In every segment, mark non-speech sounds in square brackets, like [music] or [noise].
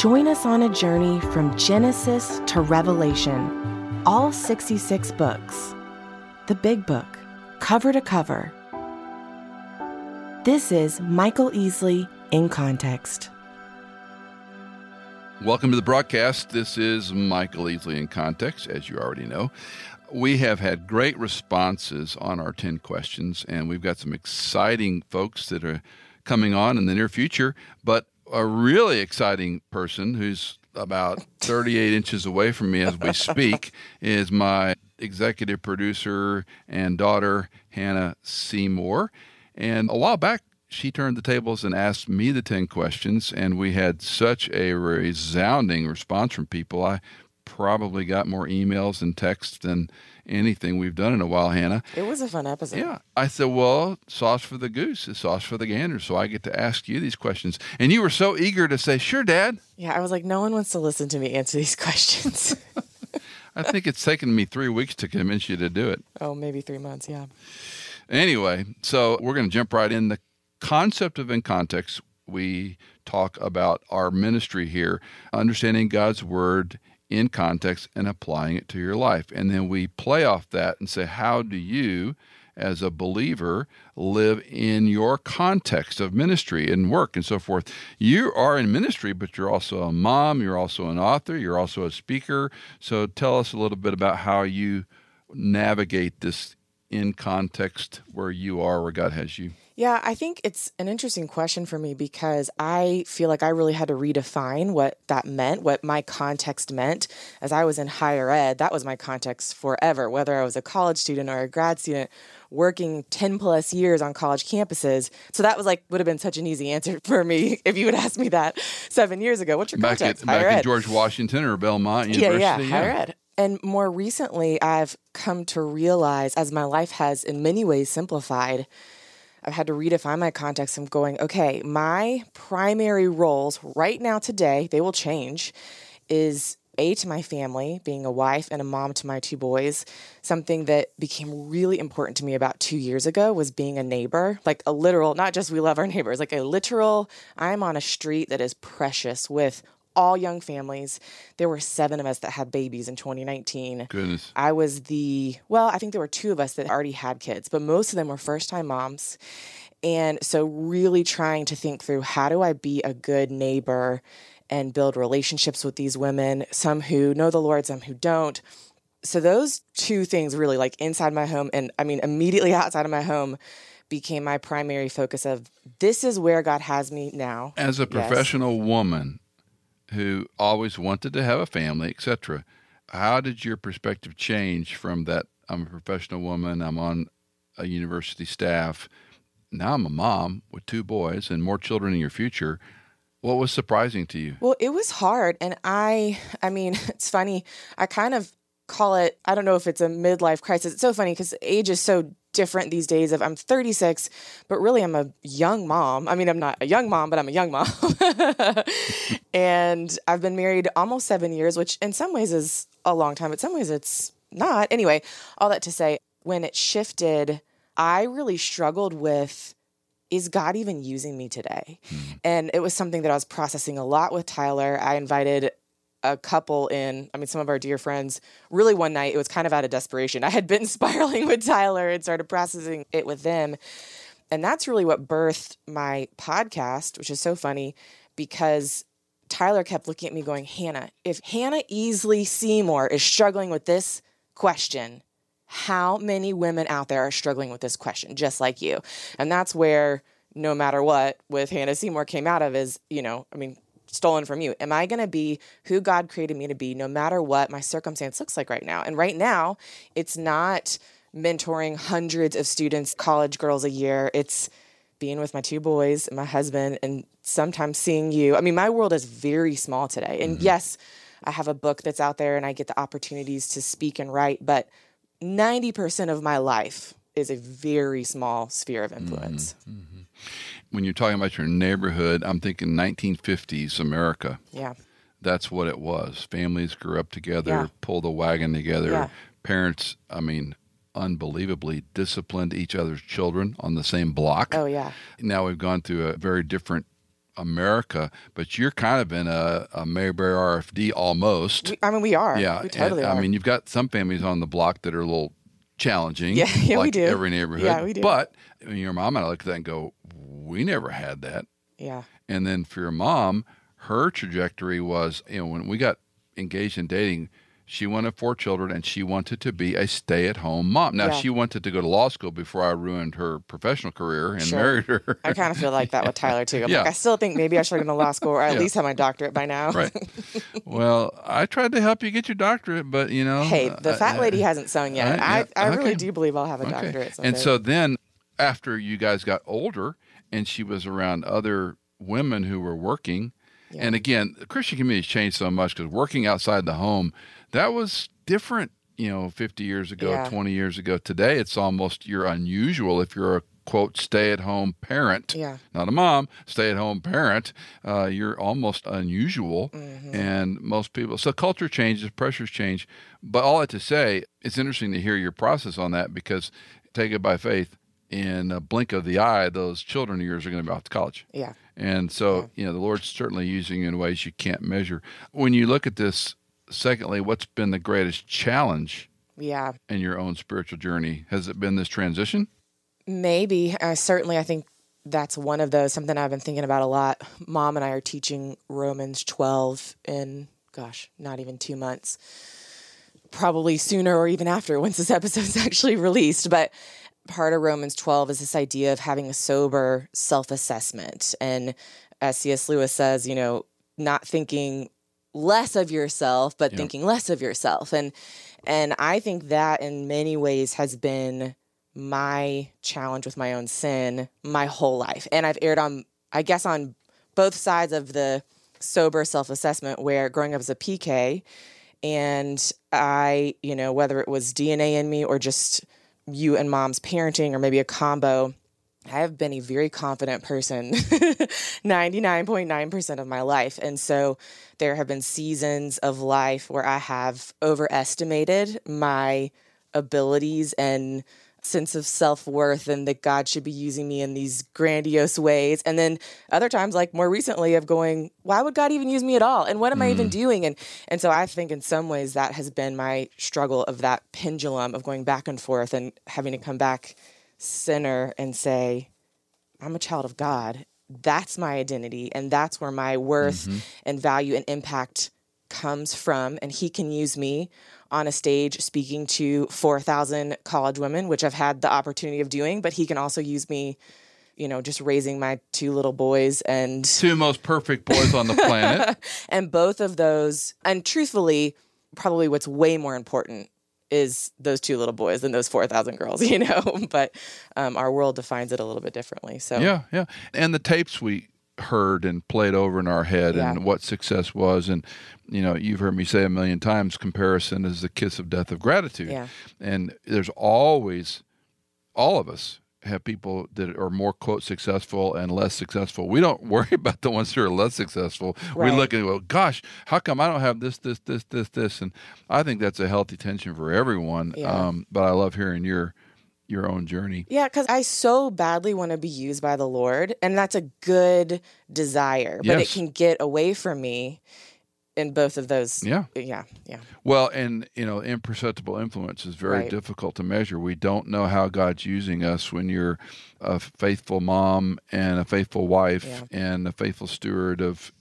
Join us on a journey from Genesis to Revelation, all 66 books. The Big Book, cover to cover. This is Michael Easley in Context. Welcome to the broadcast. This is Michael Easley in Context, as you already know. We have had great responses on our 10 questions, and we've got some exciting folks that are coming on in the near future. But a really exciting person who's about 38 inches away from me as we speak is my executive producer and daughter, Hannah Seymour. And a while back, she turned the tables and asked me the 10 questions, and we had such a resounding response from people. I probably got more emails and texts than anything we've done in a while, Hannah. It was a fun episode. Yeah. I said, well, sauce for the goose is sauce for the gander. So I get to ask you these questions. And you were so eager to say, sure, Dad. Yeah, I was like, no one wants to listen to me answer these questions. [laughs] [laughs] I think it's taken me three weeks to convince you to do it. oh, maybe three months. Yeah. Anyway, so we're going to jump right in. The concept of in context, we talk about our ministry here, understanding God's word in context and applying it to your life. And then we play off that and say, how do you, as a believer, live in your context of ministry and work and so forth? You are in ministry, but you're also a mom, you're also an author, you're also a speaker. So tell us a little bit about how you navigate this in context where you are, where God has you. Yeah, I think it's an interesting question for me because I feel like I really had to redefine what that meant, what my context meant. As I was in higher ed, that was my context forever, whether I was a college student or a grad student working 10 plus years on college campuses. So that was like, would have been such an easy answer [laughs] for me if you would ask me that seven years ago. What's your Back context? at, back higher at. George Washington or Belmont Yeah, University. yeah, higher ed. And more recently, I've come to realize as my life has in many ways simplified, I've had to redefine my context of going, okay, my primary roles right now today, they will change, is A to my family, being a wife and a mom to my two boys. Something that became really important to me about two years ago was being a neighbor, like a literal, not just we love our neighbors, like a literal, I'm on a street that is precious with all young families. There were seven of us that had babies in 2019. Goodness. I was the, well, I think there were two of us that already had kids, but most of them were first time moms. And so, really trying to think through how do I be a good neighbor and build relationships with these women, some who know the Lord, some who don't. So, those two things really, like inside my home and I mean, immediately [laughs] outside of my home, became my primary focus of this is where God has me now. As a Yes. professional woman who always wanted to have a family, etc., how did your perspective change from that I'm a professional woman, I'm on a university staff, now I'm a mom with two boys and more children in your future? What was surprising to you? Well, it was hard. And I, I mean, [laughs] it's funny. I kind of call it, I don't know if it's a midlife crisis. It's so funny because age is so different these days of I'm 36, but really I'm a young mom. I mean, I'm not a young mom, but I'm a young mom. [laughs] and I've been married almost seven years, which in some ways is a long time, but some ways it's not. Anyway, all that to say, when it shifted, I really struggled with is God even using me today? Hmm. And it was something that I was processing a lot with Tyler. I invited a couple in, I mean, some of our dear friends, really one night, it was kind of out of desperation. [laughs] I had been spiraling with Tyler and started processing it with them. And that's really what birthed my podcast, which is so funny because Tyler kept looking at me going, Hannah, if Hannah Easley Seymour is struggling with this question, how many women out there are struggling with this question just like you and that's where no matter what with hannah seymour came out of is you know i mean stolen from you. Am i going to be who god created me to be no matter what my circumstance looks like right now? And right now it's not mentoring hundreds of students college girls a year. It's being with my two boys and my husband and sometimes seeing you. I mean my world is very small today. And yes I have a book that's out there and I get the opportunities to speak and write, but 90% of my life is a very small sphere of influence. Mm-hmm. When you're talking about your neighborhood, I'm thinking 1950s America. Yeah. That's what it was. Families grew up together, Yeah. pulled a wagon together. Yeah. Parents, I mean, unbelievably disciplined each other's children on the same block. Oh, yeah. Now we've gone through a very different America, but you're kind of in a, a Mayberry RFD almost. We, I mean, we are. yeah, We totally and, are. I mean, you've got some families on the block that are a little challenging. Yeah, [laughs] yeah, we do. Every neighborhood. Yeah, we do. But I mean, your mom and I look at that and go, we never had that. yeah. And then for your mom, her trajectory was, you know, when we got engaged in dating, she wanted four children and she wanted to be a stay at home mom. Now, Yeah. she wanted to go to law school before I ruined her professional career and Sure. married her. I kind of feel like that with Tyler too. I'm [laughs] Yeah. like, I still think maybe I should have gone to law school or at [laughs] Yeah. least have my doctorate by now. right. [laughs] Well, I tried to help you get your doctorate, but, you know. Hey, the fat lady hasn't sung yet. I, I really okay. do believe I'll have a Okay. doctorate someday. And so then, after you guys got older and she was around other women who were working, Yeah. and again, the Christian community's changed so much because working outside the home, that was different, you know, 50 years ago, Yeah. 20 years ago. Today, it's almost you're unusual if you're a quote stay at home parent. Yeah. Not a mom, stay at home parent. Uh, you're almost unusual. Mm-hmm. And most people, so culture changes, pressures change. But all that to say, it's interesting to hear your process on that because take it by faith. In a blink of the eye, those children of yours are going to be off to college. yeah. And so, you know, the Lord's certainly using you in ways you can't measure. When you look at this, secondly, what's been the greatest challenge Yeah. in your own spiritual journey? Has it been this transition? Maybe. Uh, certainly, I think that's one of those, something I've been thinking about a lot. Mom and I are teaching Romans 12 in, gosh, not even two months. Probably sooner or even after once this episode's [laughs] actually released. But part of Romans 12 is this idea of having a sober self assessment. And as C.S. Lewis says, you know, not thinking less of yourself, but thinking less of yourself. And and I think that in many ways has been my challenge with my own sin my whole life. And I've aired on, I guess, on both sides of the sober self assessment, where growing up as a PK, and I, you know, whether it was DNA in me or just you and mom's parenting or maybe a combo, I have been a very confident person [laughs] 99.9% of my life. And so there have been seasons of life where I have overestimated my abilities and sense of self worth and that God should be using me in these grandiose ways. And then other times, like more recently, of going, why would God even use me at all? And what am I even mm. doing? And and so I think in some ways that has been my struggle of that pendulum of going back and forth and having to come back sinner and say, I'm a child of God. That's my identity. And that's where my worth mm-hmm. and value and impact comes from. And He can use me on a stage speaking to 4,000 college women, which I've had the opportunity of doing, but He can also use me, you know, just raising my two little boys and Two most perfect boys on the planet. [laughs] and both of those and truthfully probably what's way more important is those two little boys than those 4000 girls [laughs] you know but um, our world defines it a little bit differently so Yeah, yeah. And the tapes we heard and played over in our head Yeah. and what success was and you know, you've heard me say a million times comparison is the kiss of death of gratitude. Yeah. And there's always all of us have people that are more quote successful and less successful. We don't [laughs] worry about the ones who are less successful. We look at well, gosh, how come I don't have this, this, this, this, this? And I think that's a healthy tension for everyone. Yeah. Um, but I love hearing your your own journey. yeah because i so badly want to be used by the lord and that's a good desire but Yes. it can get away from me in both of those Yeah. yeah yeah Well, and you know, imperceptible influence is very Right. difficult to measure. We don't know how God's using us when you're a faithful mom and a faithful wife Yeah. and a faithful steward of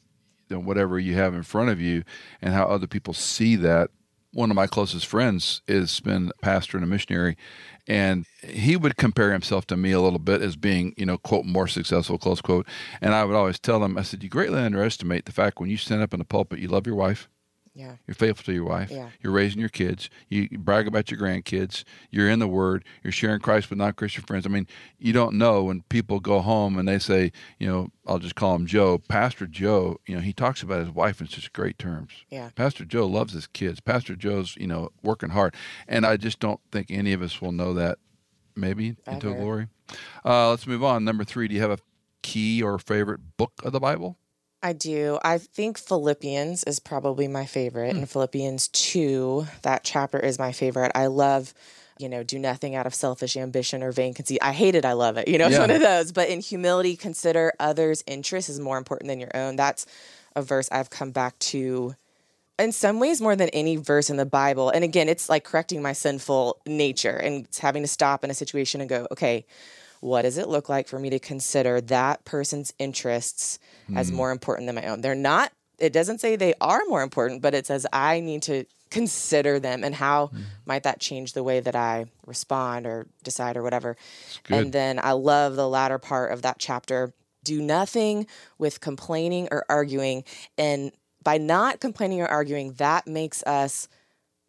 you know, whatever you have in front of you, and how other people see that. One of my closest friends has been a pastor and a missionary, and he would compare himself to me a little bit as being, you know, quote, more successful, close quote. And I would always tell him, I said, you greatly underestimate the fact when you stand up in the pulpit, you love your wife Yeah. You're faithful to your wife. Yeah. You're raising your kids. You brag about your grandkids. You're in the Word. You're sharing Christ with non-Christian friends. I mean, you don't know when people go home and they say, you know, I'll just call him Joe, Pastor Joe. You know, he talks about his wife in such great terms. Yeah. Pastor Joe loves his kids. Pastor Joe's, you know, working hard, and I just don't think any of us will know that. Maybe into Ever. glory. Uh, let's move on. Number three. Do you have a key or favorite book of the Bible? I do. I think Philippians is probably my favorite. Hmm. And Philippians 2, that chapter is my favorite. I love, you know, do nothing out of selfish ambition or vain conceit. I hate it. I love it. You know, it's Yeah. one of those. But in humility, consider others' interests is more important than your own. That's a verse I've come back to in some ways more than any verse in the Bible. And again, it's like correcting my sinful nature and it's having to stop in a situation and go, okay, what does it look like for me to consider that person's interests as hmm. more important than my own? They're not, it doesn't say they are more important, but it says I need to consider them and how hmm. might that change the way that I respond or decide or whatever. And then I love the latter part of that chapter. Do nothing with complaining or arguing. And by not complaining or arguing, that makes us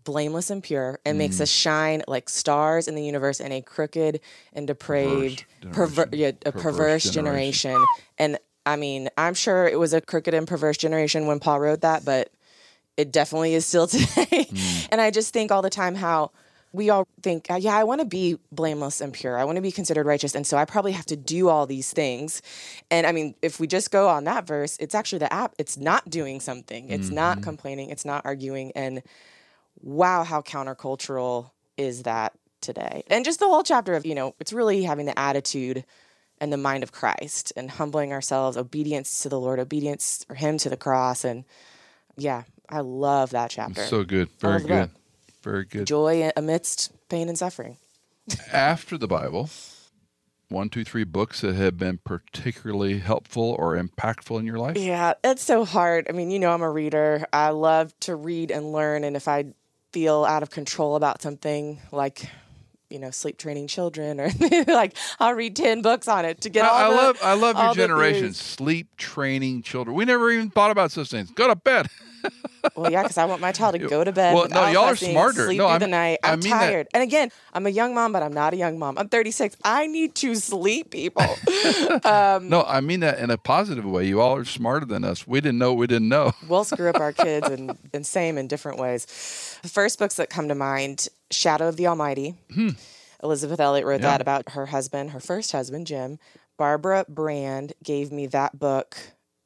blameless and pure and makes mm. us shine like stars in the universe in a crooked and depraved, perver- yeah, a Perverse perverse, generation. generation. And I mean, I'm sure it was a crooked and perverse generation when Paul wrote that, but it definitely is still [laughs] today. Mm. And I just think all the time how we all think, uh, yeah, I want to be blameless and pure. I want to be considered righteous. And so I probably have to do all these things. And I mean, if we just go on that verse, it's actually the app, it's not doing something, it's not mm-hmm. complaining, it's not arguing. And wow, how countercultural is that today? And just the whole chapter of, you know, it's really having the attitude and the mind of Christ and humbling ourselves, obedience to the Lord, obedience for Him to the cross. And yeah, I love that chapter. So good. Very good. Very good. Joy amidst pain and suffering. After the Bible, one, two, three books that have been particularly helpful or impactful in your life? Yeah, it's so hard. I mean, you know, I'm a reader. I love to read and learn. And if I feel out of control about something like, you know, sleep training children or [laughs] like I'll read 10 books on it to get all I, I the- love I love your generation. Sleep training children. We never even thought about such things. Go to bed. [laughs] Well, yeah, because I want my child to go to bed. Well, no, y'all are smarter. Sleep No, through I'm- the night. I I'm mean that- tired. And again, I'm a young mom, but I'm not a young mom. I'm 36. I need to sleep, people. [laughs] no, I mean that in a positive way. You all are smarter than us. We didn't know we didn't know. [laughs] we'll screw up our kids [laughs] and, and same in different ways. The first books that come to mind Shadow of the Almighty. Elisabeth Elliot wrote Hmm. Yeah. that about her husband, her first husband, Jim. Barbara Brand gave me that book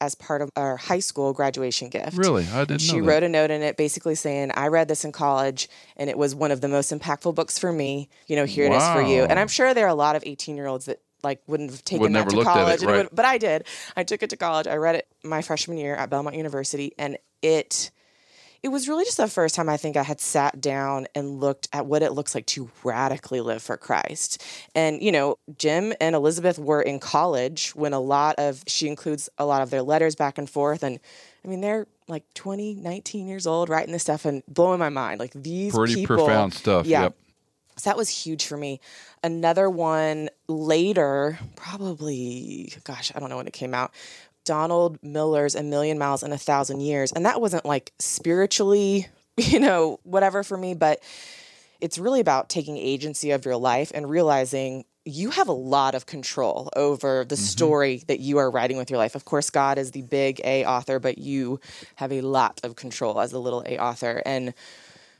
as part of our high school graduation gift. Really? I didn't She wrote a note in it basically saying, I read this in college and it was one of the most impactful books for me. You know, here it is for you. And I'm sure there are a lot of 18 year olds that like wouldn't have taken Would that to at it, college. right. would- but I did. I took it to college. I read it my freshman year at Belmont University and it it was really just the first time I think I had sat down and looked at what it looks like to radically live for Christ. And, you know, Jim and Elisabeth were in college when a lot of, she includes a lot of their letters back and forth. And I mean, they're like 20, 19 years old writing this stuff and blowing my mind. Like these Pretty people. profound stuff. Yeah. Yep. So that was huge for me. Another one later, probably, gosh, I don't know when it came out. Donald Miller's A Million Miles in a Thousand Years. And that wasn't like spiritually, [laughs] you know, whatever for me, but it's really about taking agency of your life and realizing you have a lot of control over the mm-hmm. story that you are writing with your life. Of course, God is the big A author, but you have a lot of control as the little A author. And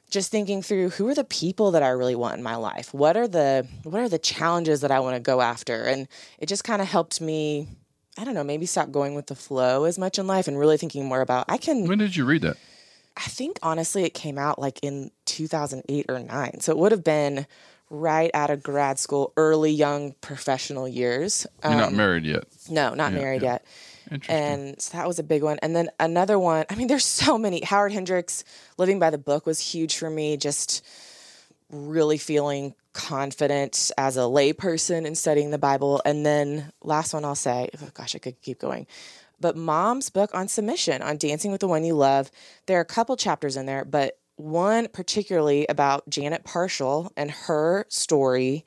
just thinking through who are the people that I really want in my life? What are the what are the challenges that I want to go after? And it just kind of helped me I don't know, maybe stop going with the flow as much in life and really thinking more about I can When did you read that? I think honestly it came out like in 2008 or 9. So it would have been right out of grad school, early young professional years. You're not Um, married yet. no, not married yeah. yet. Interesting. And so that was a big one. And then another one, I mean, there's so many. Howard Hendricks, Living by the Book was huge for me, just really feeling confident as a layperson in studying the Bible. And then last one I'll say, oh gosh, I could keep going. But mom's book on submission, on dancing with the one you love, there are a couple chapters in there, but one particularly about Janet Parshall and her story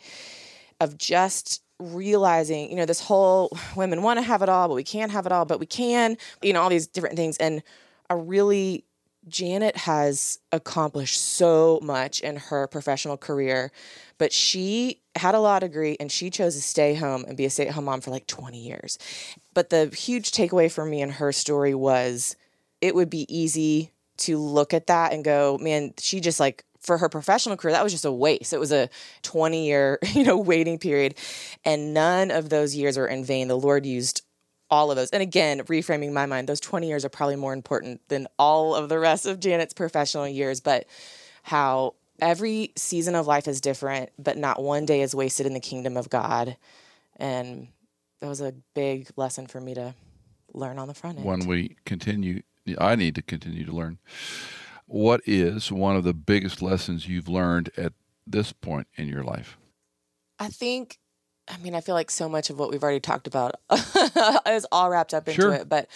of just realizing, you know, this whole women want to have it all, but we can't have it all, but we can, you know, all these different things. And a really Janet has accomplished so much in her professional career, but she had a law degree and she chose to stay home and be a stay at home mom for like 20 years. But the huge takeaway for me in her story was it would be easy to look at that and go, man, she just like for her professional career, that was just a waste. It was a 20 year, [laughs] you know, waiting period. And none of those years were in vain. The Lord used all of those. And again, reframing my mind, those 20 years are probably more important than all of the rest of Janet's professional years, but how every season of life is different, but not one day is wasted in the kingdom of God. And that was a big lesson for me to learn on the front end. When we continue, I need to continue to learn. What is one of the biggest lessons you've learned at this point in your life? I think I mean, I feel like so much of what we've already talked about [laughs] is all wrapped up into Sure. it. But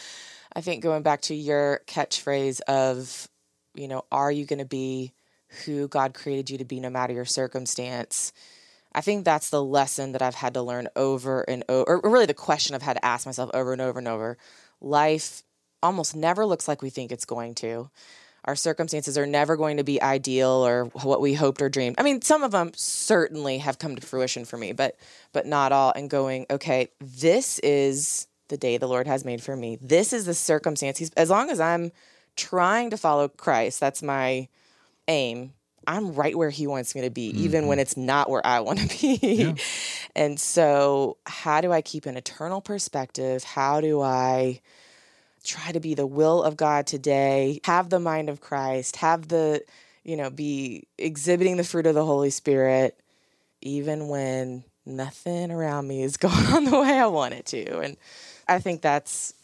I think going back to your catchphrase of, you know, are you going to be who God created you to be no matter your circumstance? I think that's the lesson that I've had to learn over and over, or really the question I've had to ask myself over and over and over. Life almost never looks like we think it's going to. Our circumstances are never going to be ideal or what we hoped or dreamed. I mean, some of them certainly have come to fruition for me, but but not all. And going, okay, this is the day the Lord has made for me. This is the circumstance. He's as long as I'm trying to follow Christ, that's my aim. I'm right where he wants me to be, even when mm-hmm. it's not where I want to be. And so, how do I keep an eternal perspective? How do I try to be the will of God today, have the mind of Christ, have the, you know, be exhibiting the fruit of the Holy Spirit, even when nothing around me is [laughs] going on the way I want it to. And I think that's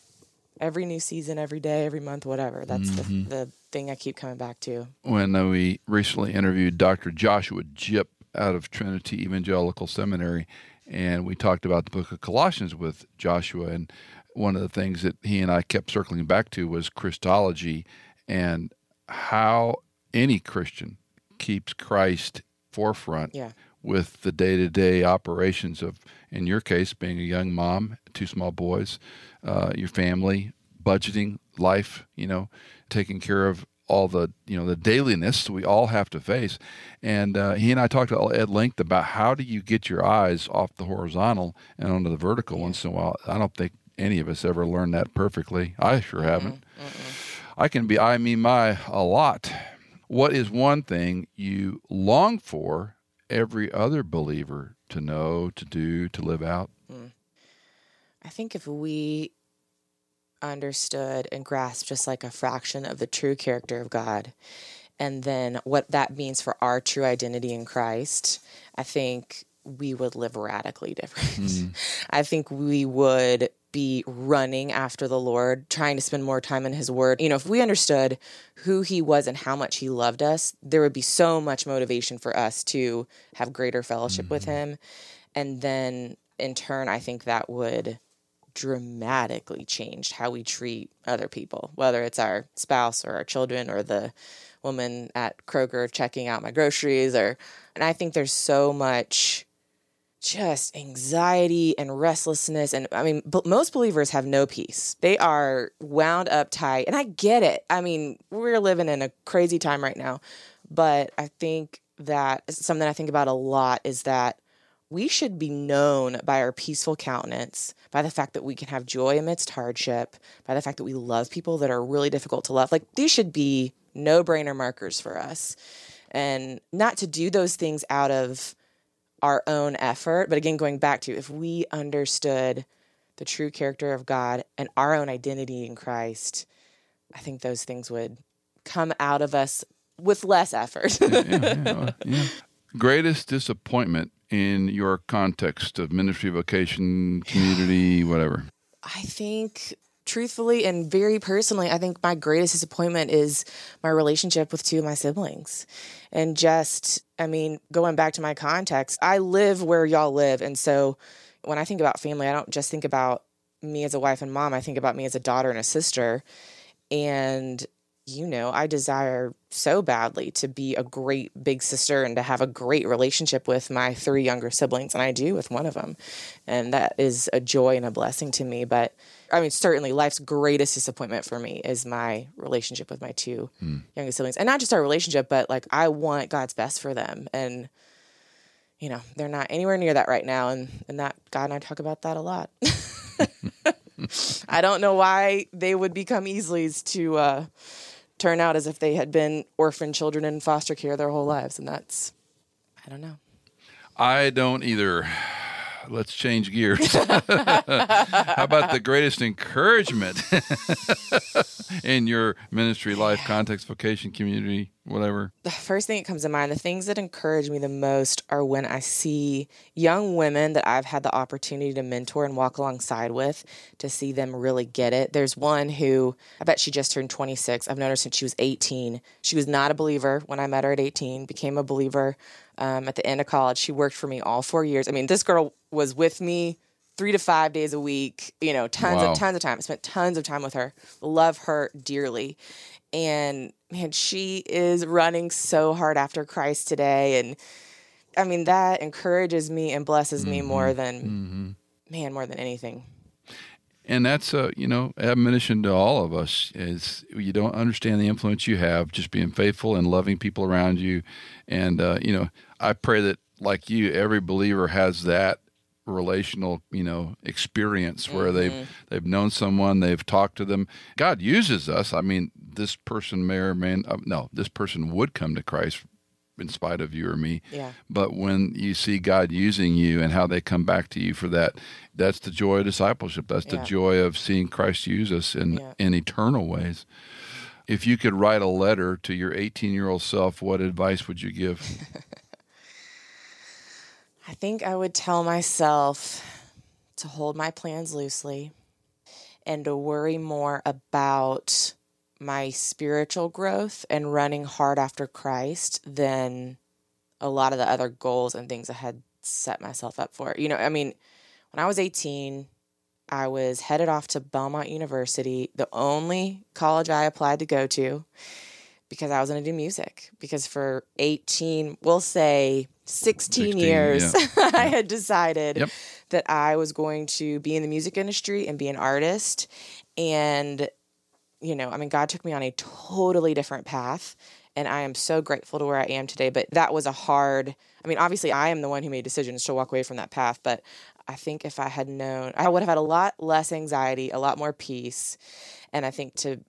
every new season, every day, every month, whatever. That's the, the thing I keep coming back to. when uh, we recently interviewed Dr. Joshua Jipp out of Trinity Evangelical Seminary, and we talked about the book of Colossians with Joshua. And one of the things that he and I kept circling back to was Christology and how any Christian keeps Christ forefront Yeah. with the day to day operations of, in your case, being a young mom, two small boys, uh, your family, budgeting, life, you know, taking care of all the you know the dailiness we all have to face. And uh, he and i talked at length about how do you get your eyes off the horizontal and onto the vertical once in a while. I don't think any of us ever learned that perfectly. I sure haven't. i can be i mean my a lot. What is one thing you long for every other believer to know to do to live out? Hmm. I think if we understood and grasped just like a fraction of the true character of God, and then what that means for our true identity in Christ, I think we would live radically different. Hmm. [laughs] I think we would be running after the Lord, trying to spend more time in His Word. You know, if we understood who He was and how much He loved us, there would be so much motivation for us to have greater fellowship with mm-hmm. Him. And then in turn, I think that would dramatically change how we treat other people, whether it's our spouse or our children or the woman at Kroger checking out my groceries or and I think there's so much just anxiety and restlessness and I mean b- most believers have no peace. They are wound up tight and I get it. I mean, we're living in a crazy time right now, but I think that something I think about a lot is that we should be known by our peaceful countenance, by the fact that we can have joy amidst hardship, by the fact that we love people that are really difficult to love. Like these should be no brainer markers for us. And not to do those things out of our own effort, but again, going back to if we understood the true character of God and our own identity in Christ, I think those things would come out of us with less effort. yeah, yeah, [laughs] yeah. Greatest disappointment in your context of ministry, vocation, community, whatever. I think truthfully and very personally, I think my greatest disappointment is my relationship with two of my siblings. And just, I mean, going back to my context, I live where y'all live. And so when I think about family, I don't just think about me as a wife and mom, I think about me as a daughter and a sister. And you know, I desire so badly to be a great big sister and to have a great relationship with my three younger siblings. And I do with one of them. And that is a joy and a blessing to me. But I mean, certainly life's greatest disappointment for me is my relationship with my two mm. youngest siblings. And not just our relationship, but like I want God's best for them. And, you know, they're not anywhere near that right now. And, and that God and I talk about that a lot. [laughs] I don't know why they would become Easleys to, uh, turn out as if they had been orphan children in foster care their whole lives. And that's, I don't know. I don't either. Let's change gears. [laughs] How about the greatest encouragement [laughs] in your ministry, life, context, vocation, community, whatever? The first thing that comes to mind, the things that encourage me the most are when I see young women that I've had the opportunity to mentor and walk alongside with to see them really get it. There's one who I bet she just turned 26. I've known her since she was 18. She was not a believer when I met her at 18, became a believer um, at the end of college. She worked for me all four years. I mean, this girl was with me three to five days a week, you know, tons wow. of tons of time. I spent tons of time with her. Love her dearly. And man, she is running so hard after Christ today. And I mean, that encourages me and blesses mm-hmm. me more than mm-hmm. man, more than anything. And that's a you know admonition to all of us is you don't understand the influence you have just being faithful and loving people around you, and uh, you know I pray that like you every believer has that relational you know experience where mm-hmm. they've they've known someone they've talked to them god uses us i mean this person may or may uh, no this person would come to christ in spite of you or me yeah. but when you see god using you and how they come back to you for that that's the joy of discipleship that's yeah. the joy of seeing christ use us in yeah. in eternal ways if you could write a letter to your 18 year old self what advice would you give [laughs] I think I would tell myself to hold my plans loosely and to worry more about my spiritual growth and running hard after Christ than a lot of the other goals and things I had set myself up for. You know, I mean, when I was 18, I was headed off to Belmont University, the only college I applied to go to because I was going to do music. Because for 18, we'll say 16, 16 years, [laughs] yeah. I had decided yep. that I was going to be in the music industry and be an artist. And, you know, I mean, God took me on a totally different path. And I am so grateful to where I am today. But that was a hard, I mean, obviously, I am the one who made decisions to walk away from that path. But I think if I had known, I would have had a lot less anxiety, a lot more peace. And I think to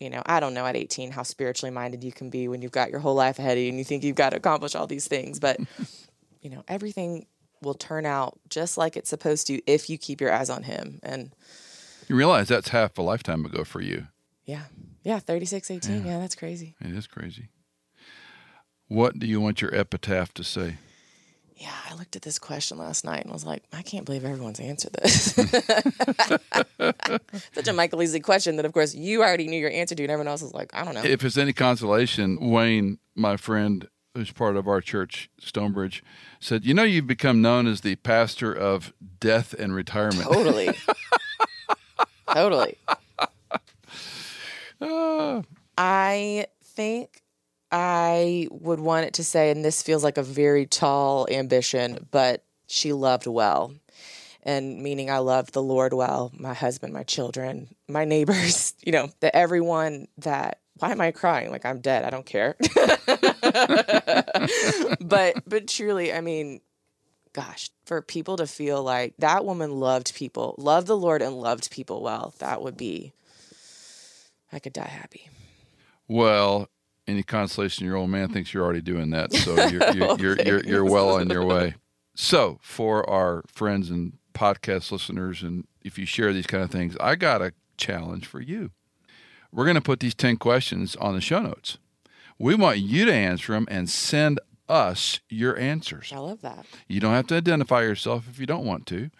you know, I don't know at 18 how spiritually minded you can be when you've got your whole life ahead of you and you think you've got to accomplish all these things. But, [laughs] you know, everything will turn out just like it's supposed to if you keep your eyes on Him. And you realize that's half a lifetime ago for you. Yeah. Yeah. 36, 18. Yeah, yeah that's crazy. It is crazy. What do you want your epitaph to say? Yeah, I looked at this question last night and was like, I can't believe everyone's answered this. [laughs] Such a Michael Easley question that, of course, you already knew your answer to, and everyone else was like, I don't know. If it's any consolation, Wayne, my friend, who's part of our church, Stonebridge, said, You know, you've become known as the pastor of death and retirement. Totally. [laughs] totally. Uh, I would want it to say, and this feels like a very tall ambition, but she loved well. And meaning I loved the Lord well, my husband, my children, my neighbors, [laughs] you know, that everyone that why am I crying? Like I'm dead. I don't care. [laughs] but but truly, I mean, gosh, for people to feel like that woman loved people, loved the Lord and loved people well, that would be I could die happy. Well, any consolation, your old man thinks you're already doing that, [laughs] so you're you're, you're, you're, you're well on your way. [laughs] So, for our friends and podcast listeners, and if you share these kind of things, I got a challenge for you. We're going to put these 10 questions on the show notes. We want you to answer them and send us your answers. I love that. You don't have to identify yourself if you don't want to,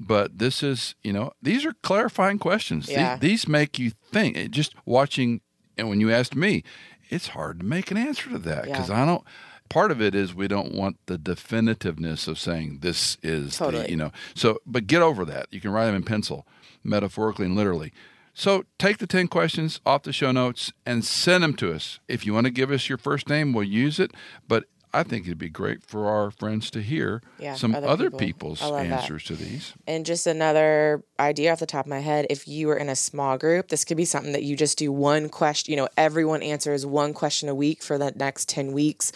but this is, you know, these are clarifying questions. Yeah. These, these make you think. Just watching, and when you asked me, it's hard to make an answer to that because yeah. I don't. Part of it is we don't want the definitiveness of saying this is totally. the, you know. So, but get over that. You can write them in pencil, metaphorically and literally. So take the 10 questions off the show notes and send them to us. If you want to give us your first name, we'll use it. But I think it'd be great for our friends to hear Yeah, some other other, people. people's love that. answers to these. And just another idea off the top of my head if you are in a small group, this could be something that you just do one question, you know, everyone answers one question a week for the next 10 weeks.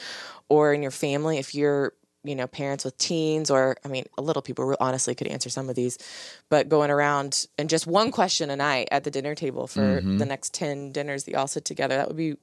Or in your family, if you're, you know, parents with teens, or I mean, a little people honestly could answer some of these, but going around and just one question a night at the dinner table for Mm-hmm. the next 10 dinners that you all sit together, that would be,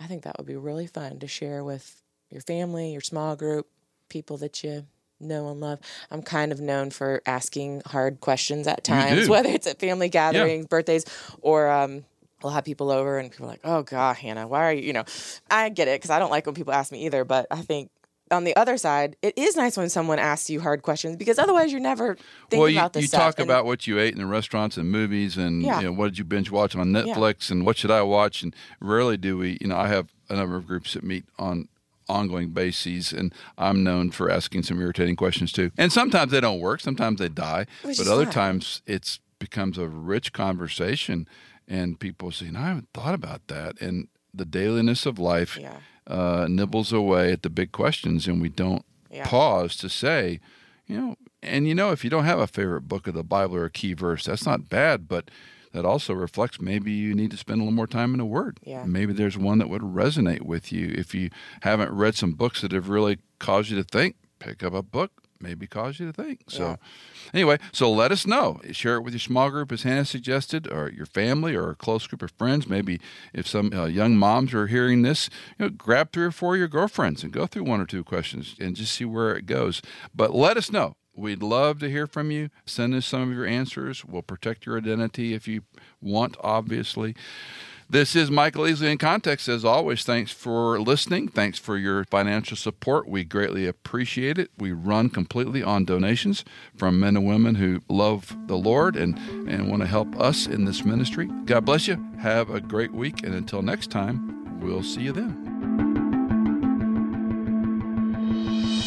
I think that would be really fun to share with your family, your small group, people that you know and love. I'm kind of known for asking hard questions at times, whether it's at family gatherings, birthdays, or um, we'll have people over and people are like, "Oh God, Hannah, why are you?" You know, I get it because I don't like when people ask me either. But I think on the other side, it is nice when someone asks you hard questions because otherwise you're never thinking well, you, about this you stuff. talk And- about what you ate in the restaurants and movies, and Yeah. you know, what did you binge watch on Netflix, and what should I watch? And rarely do we. You know, I have a number of groups that meet on ongoing bases, and I'm known for asking some irritating questions too. And sometimes they don't work. Sometimes they die. Which but other times it's becomes a rich conversation, and people say, "No, I haven't thought about that." And the dailiness of life Yeah. uh, nibbles away at the big questions, and we don't Yeah. pause to say, you know, and you know, if you don't have a favorite book of the Bible or a key verse, that's not bad, but that also reflects maybe you need to spend a little more time in the Word. Yeah. Maybe there's one that would resonate with you. If you haven't read some books that have really caused you to think, pick up a book, maybe cause you to think. So, Yeah. anyway, so let us know. Share it with your small group, as Hannah suggested, or your family, or a close group of friends. Maybe if some uh, young moms are hearing this, you know, grab three or four of your girlfriends and go through one or two questions and just see where it goes. But let us know. We'd love to hear from you. Send us some of your answers. We'll protect your identity if you want, obviously. This is Michael Easley in Context. As always, thanks for listening. Thanks for your financial support. We greatly appreciate it. We run completely on donations from men and women who love the Lord and, and want to help us in this ministry. God bless you. Have a great week. And until next time, we'll see you then.